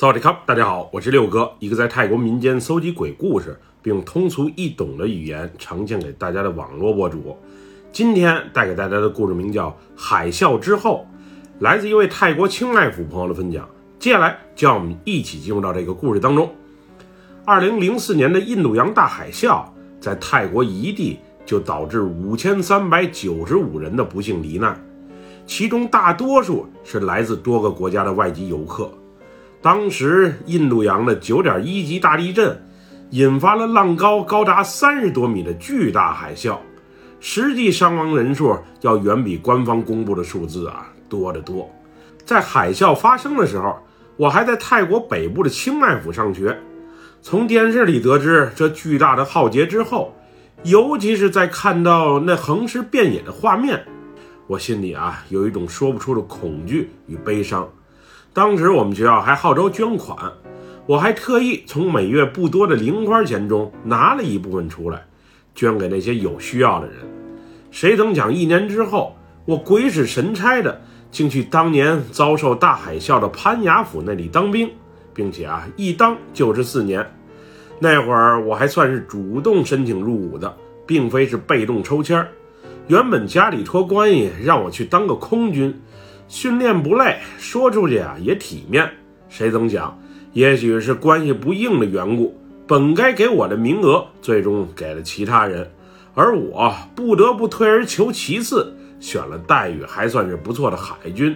萨瓦迪卡，大家好，我是六哥，一个在泰国民间搜集鬼故事，并用通俗易懂的语言呈现给大家的网络博主。今天带给大家的故事名叫《海啸之后》，来自一位泰国清迈府朋友的分享。接下来，就让我们一起进入到这个故事当中。二零零四年的印度洋大海啸，在泰国一地就导致五千三百九十五人的不幸罹难，其中大多数是来自多个国家的外籍游客。当时，印度洋的九点一级大地震引发了浪高高达三十多米的巨大海啸，实际伤亡人数要远比官方公布的数字啊多得多。在海啸发生的时候，我还在泰国北部的清迈府上学。从电视里得知这巨大的浩劫之后，尤其是在看到那横尸遍野的画面，我心里啊有一种说不出的恐惧与悲伤。当时我们学校还号召捐款，我还特意从每月不多的零花钱中拿了一部分出来，捐给那些有需要的人。谁曾想一年之后，我鬼使神差的竟去当年遭受大海啸的潘雅府那里当兵，并且啊一当就是四年。那会儿我还算是主动申请入伍的，并非是被动抽签。原本家里托关系让我去当个空军。训练不累，说出去啊也体面。谁曾想，也许是关系不硬的缘故，本该给我的名额，最终给了其他人，而我不得不退而求其次，选了待遇还算是不错的海军。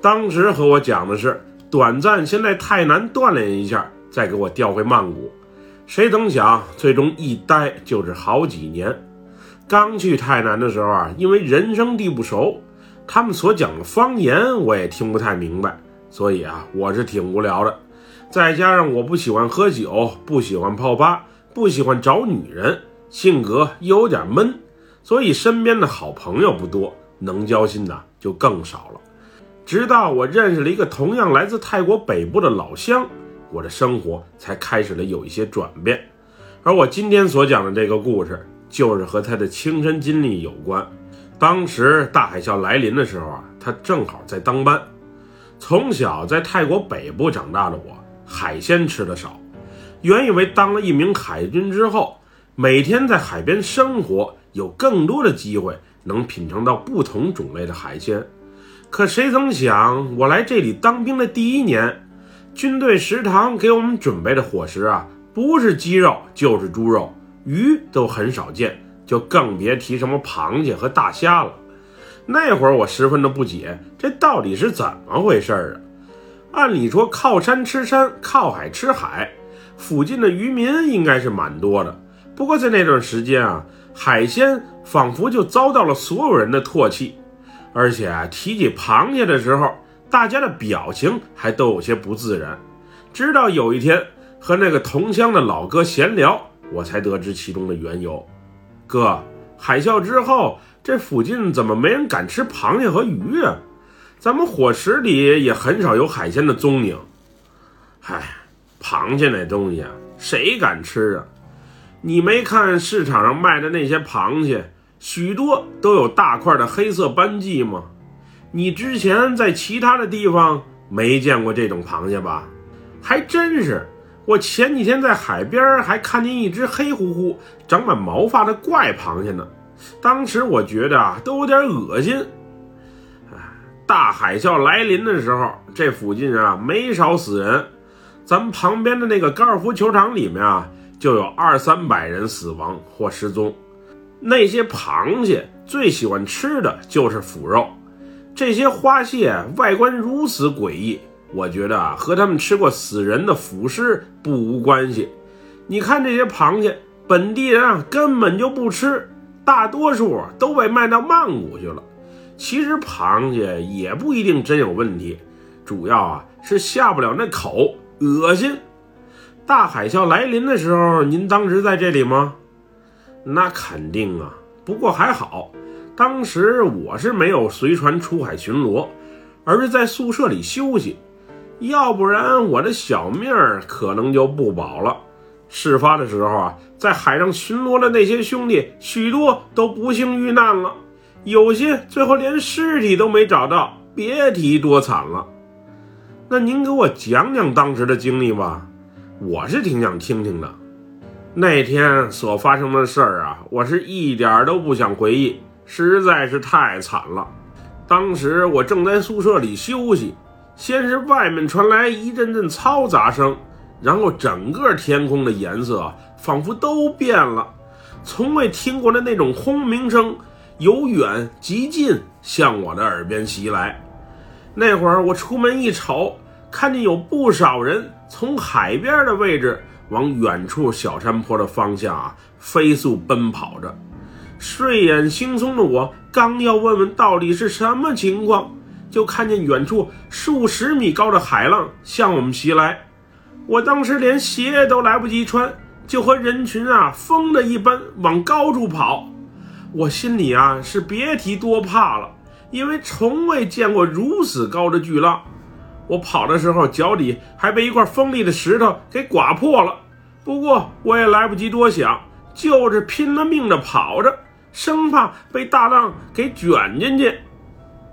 当时和我讲的是，短暂先在泰南锻炼一下，再给我调回曼谷。谁曾想，最终一待就是好几年。刚去泰南的时候啊，因为人生地不熟。他们所讲的方言我也听不太明白，所以啊，我是挺无聊的。再加上我不喜欢喝酒，不喜欢泡吧，不喜欢找女人，性格又有点闷，所以身边的好朋友不多，能交心的就更少了。直到我认识了一个同样来自泰国北部的老乡，我的生活才开始了有一些转变。而我今天所讲的这个故事，就是和他的亲身经历有关。当时大海啸来临的时候啊，他正好在当班。从小在泰国北部长大的我，海鲜吃的少，原以为当了一名海军之后，每天在海边生活，有更多的机会能品尝到不同种类的海鲜。可谁曾想，我来这里当兵的第一年，军队食堂给我们准备的伙食啊，不是鸡肉就是猪肉，鱼都很少见。就更别提什么螃蟹和大虾了。那会儿我十分的不解，这到底是怎么回事啊？按理说靠山吃山，靠海吃海，附近的渔民应该是蛮多的。不过在那段时间啊，海鲜仿佛就遭到了所有人的唾弃，而且啊提起螃蟹的时候，大家的表情还都有些不自然。直到有一天和那个同乡的老哥闲聊，我才得知其中的缘由。哥，海啸之后，这附近怎么没人敢吃螃蟹和鱼啊？咱们伙食里也很少有海鲜的踪影。嗨，螃蟹那东西啊，谁敢吃啊？你没看市场上卖的那些螃蟹，许多都有大块的黑色斑迹吗？你之前在其他的地方没见过这种螃蟹吧？还真是。我前几天在海边还看见一只黑乎乎、长满毛发的怪螃蟹呢，当时我觉得啊，都有点恶心。大海啸来临的时候，这附近啊没少死人，咱们旁边的那个高尔夫球场里面啊，就有二三百人死亡或失踪。那些螃蟹最喜欢吃的就是腐肉，这些花蟹外观如此诡异。我觉得啊，和他们吃过死人的腐尸不无关系。你看这些螃蟹，本地人啊根本就不吃，大多数都被卖到曼谷去了。其实螃蟹也不一定真有问题，主要啊是下不了那口，恶心。大海啸来临的时候，您当时在这里吗？那肯定啊，不过还好，当时我是没有随船出海巡逻，而是在宿舍里休息。要不然我的小命儿可能就不保了。事发的时候啊，在海上巡逻的那些兄弟，许多都不幸遇难了，有些最后连尸体都没找到，别提多惨了。那您给我讲讲当时的经历吧，我是挺想听听的。那天所发生的事儿啊，我是一点都不想回忆，实在是太惨了。当时我正在宿舍里休息，先是外面传来一阵阵嘈杂声，然后整个天空的颜色仿佛都变了，从未听过的那种轰鸣声由远及近向我的耳边袭来。那会儿我出门一瞅，看见有不少人从海边的位置往远处小山坡的方向啊飞速奔跑着。睡眼惺忪的我刚要问问到底是什么情况，就看见远处数十米高的海浪向我们袭来。我当时连鞋都来不及穿，就和人群啊疯了一般往高处跑。我心里啊是别提多怕了。因为从未见过如此高的巨浪，我跑的时候脚底还被一块锋利的石头给刮破了。不过我也来不及多想，就是拼了命的跑着，生怕被大浪给卷进去。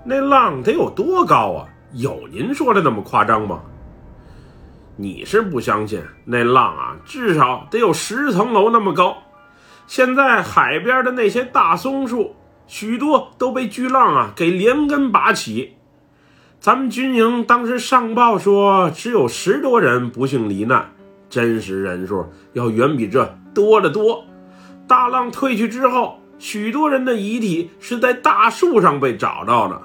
那浪得有多高啊？有您说的那么夸张吗？你是不相信，那浪啊，至少得有十层楼那么高。现在海边的那些大松树。许多都被巨浪啊给连根拔起。咱们军营当时上报说只有十多人不幸罹难，真实人数要远比这多得多。大浪退去之后，许多人的遗体是在大树上被找到的。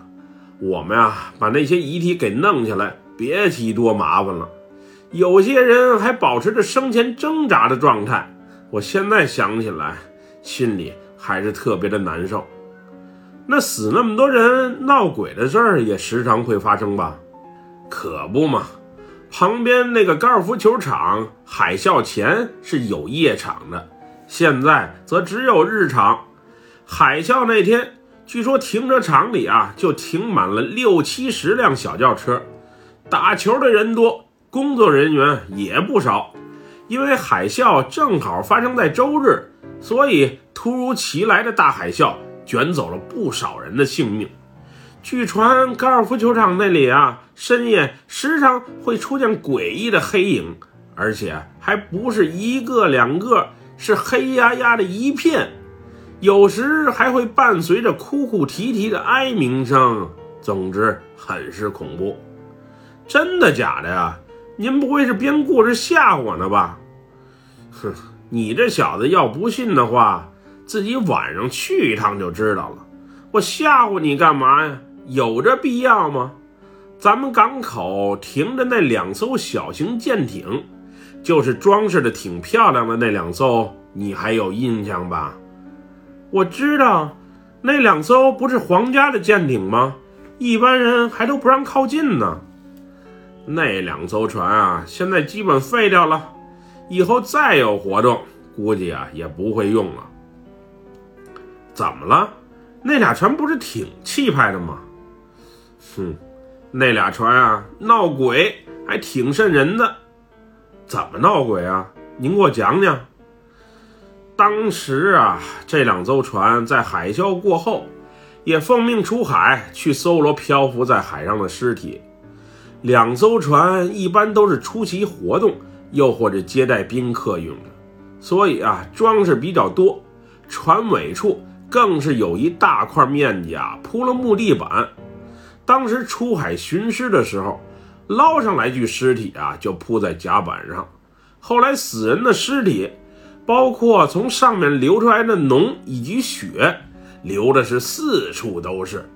我们啊把那些遗体给弄下来，别提多麻烦了。有些人还保持着生前挣扎的状态。我现在想起来，心里还是特别的难受。那死那么多人，闹鬼的事儿也时常会发生吧？可不嘛！旁边那个高尔夫球场，海啸前是有夜场的，现在则只有日场。海啸那天，据说停车场里啊就停满了六七十辆小轿车，打球的人多，工作人员也不少。因为海啸正好发生在周日，所以突如其来的大海啸。卷走了不少人的性命。据传，高尔夫球场那里啊，深夜时常会出现诡异的黑影，而且还不是一个两个，是黑压压的一片。有时还会伴随着哭哭啼啼的哀鸣声。总之，很是恐怖。真的假的呀？您不会是编故事吓唬我呢吧？哼，你这小子要不信的话。自己晚上去一趟就知道了，我吓唬你干嘛呀？有这必要吗？咱们港口停着那两艘小型舰艇，就是装饰的挺漂亮的那两艘，你还有印象吧？我知道，那两艘不是皇家的舰艇吗？一般人还都不让靠近呢。那两艘船啊，现在基本废掉了，以后再有活动，估计啊也不会用了。怎么了？那俩船不是挺气派的吗？哼，那俩船啊，闹鬼还挺瘆人的。怎么闹鬼啊？您给我讲讲。当时啊，这两艘船在海啸过后，也奉命出海去搜罗漂浮在海上的尸体。两艘船一般都是出席活动，又或者接待宾客用的，所以啊，装饰比较多。船尾处。更是有一大块面积啊，铺了木地板。当时出海寻尸的时候，捞上来具尸体啊，就铺在甲板上。后来死人的尸体，包括从上面流出来的脓以及血，流的是四处都是。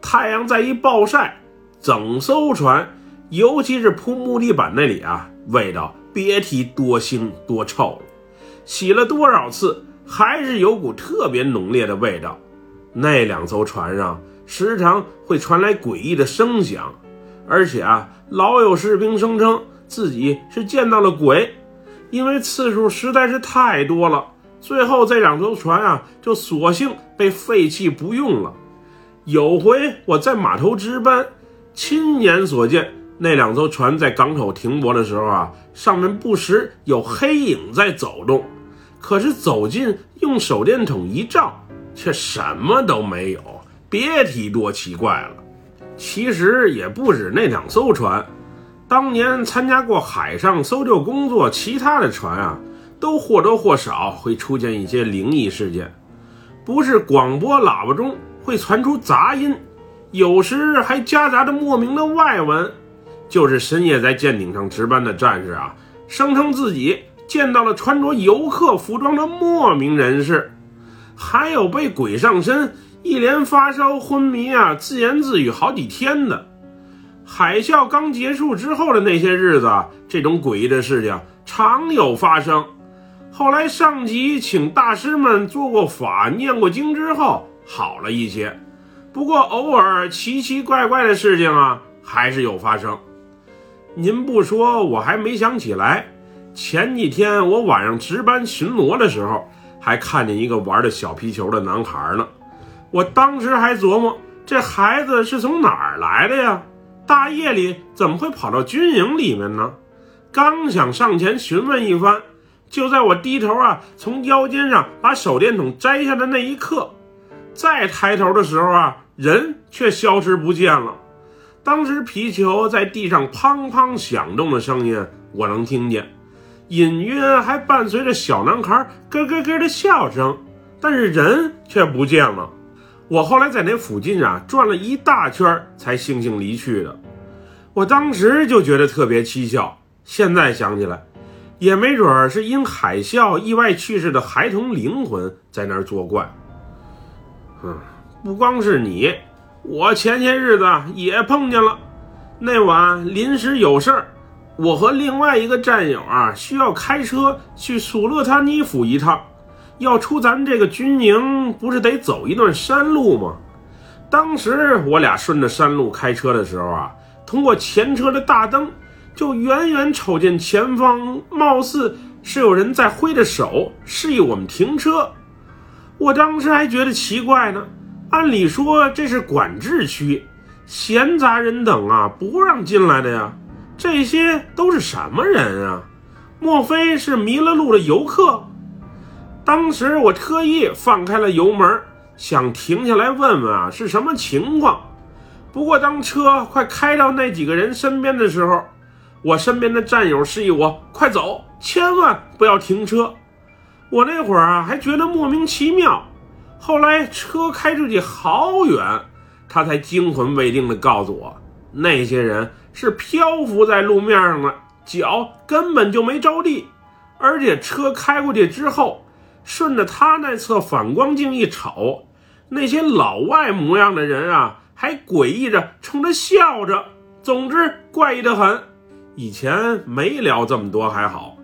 太阳再一暴晒，整艘船，尤其是铺木地板那里啊，味道别提多腥多臭了。洗了多少次？还是有股特别浓烈的味道。那两艘船上时常会传来诡异的声响，而且啊，老有士兵声称自己是见到了鬼。因为次数实在是太多了，最后这两艘船啊，就索性被废弃不用了。有回我在码头值班，亲眼所见那两艘船在港口停泊的时候啊，上面不时有黑影在走动。可是走近用手电筒一照，却什么都没有，别提多奇怪了。其实也不止那两艘船，当年参加过海上搜救工作，其他的船啊，都或多或少会出现一些灵异事件，不是广播喇叭中会传出杂音，有时还夹杂着莫名的外文，就是深夜在舰艇上值班的战士啊，声称自己见到了穿着游客服装的莫名人士，还有被鬼上身。一连发烧昏迷啊，自言自语好几天的。海啸刚结束之后的那些日子，这种诡异的事情常有发生。后来上级请大师们做过法、念过经之后，好了一些。不过偶尔奇奇怪怪的事情啊，还是有发生。您不说，我还没想起来。前几天我晚上值班巡逻的时候，还看见一个玩的小皮球的男孩呢。我当时还琢磨，这孩子是从哪儿来的呀？大夜里怎么会跑到军营里面呢？刚想上前询问一番，就在我低头啊，从腰间上把手电筒摘下的那一刻，再抬头的时候啊，人却消失不见了。当时皮球在地上砰砰响动的声音，我能听见，隐约还伴随着小男孩咯咯咯的笑声，但是人却不见了。我后来在那附近啊转了一大圈，才悻悻离去的。我当时就觉得特别蹊跷，现在想起来，也没准儿是因海啸意外去世的孩童灵魂在那儿作怪。嗯，不光是你，我前些日子也碰见了。那晚临时有事儿，我和另外一个战友啊需要开车去索勒塔尼府一趟。要出咱们这个军营，不是得走一段山路吗？当时我俩顺着山路开车的时候啊，通过前车的大灯，就远远瞅见前方貌似是有人在挥着手示意我们停车。我当时还觉得奇怪呢，按理说这是管制区，闲杂人等啊不让进来的呀。这些都是什么人啊？莫非是迷了路的游客？当时我特意放开了油门，想停下来问问啊是什么情况。不过当车快开到那几个人身边的时候，我身边的战友示意我快走，千万不要停车。我那会儿啊还觉得莫名其妙。后来车开出去好远，他才惊魂未定地告诉我，那些人是漂浮在路面上的，脚根本就没着地，而且车开过去之后。顺着他那侧反光镜一瞅，那些老外模样的人啊，还诡异着冲他笑着。总之怪异的很。以前没聊这么多还好，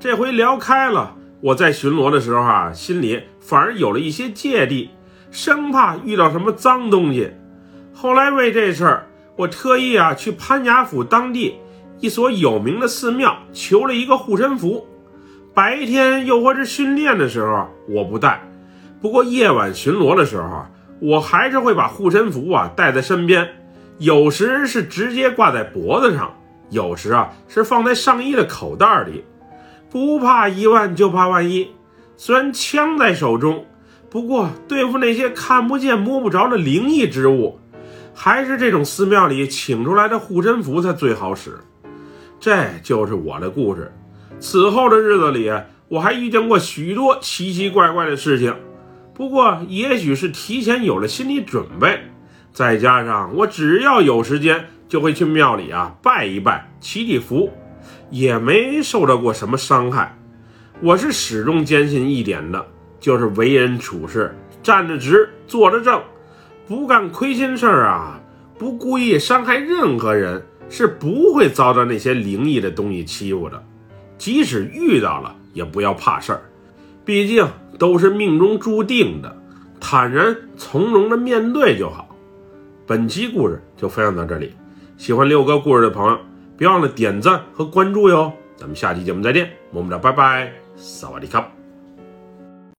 这回聊开了。我在巡逻的时候啊，心里反而有了一些芥蒂，生怕遇到什么脏东西。后来为这事儿，我特意啊去潘家府当地一所有名的寺庙求了一个护身符。白天又或者训练的时候，我不带；不过夜晚巡逻的时候，我还是会把护身符啊带在身边。有时是直接挂在脖子上，有时啊是放在上衣的口袋里。不怕一万，就怕万一。虽然枪在手中，不过对付那些看不见摸不着的灵异之物，还是这种寺庙里请出来的护身符才最好使。这就是我的故事。此后的日子里，我还遇见过许多奇奇怪怪的事情。不过，也许是提前有了心理准备，再加上我只要有时间就会去庙里啊拜一拜、祈祈福，也没受到过什么伤害。我是始终坚信一点的，就是为人处事站得直、坐得正，不干亏心事儿啊，不故意伤害任何人，是不会遭到那些灵异的东西欺负的。即使遇到了，也不要怕事儿，毕竟都是命中注定的，坦然从容的面对就好。本期故事就分享到这里，喜欢六哥故事的朋友，别忘了点赞和关注哟。咱们下期节目再见，么么哒，拜拜，萨瓦迪卡。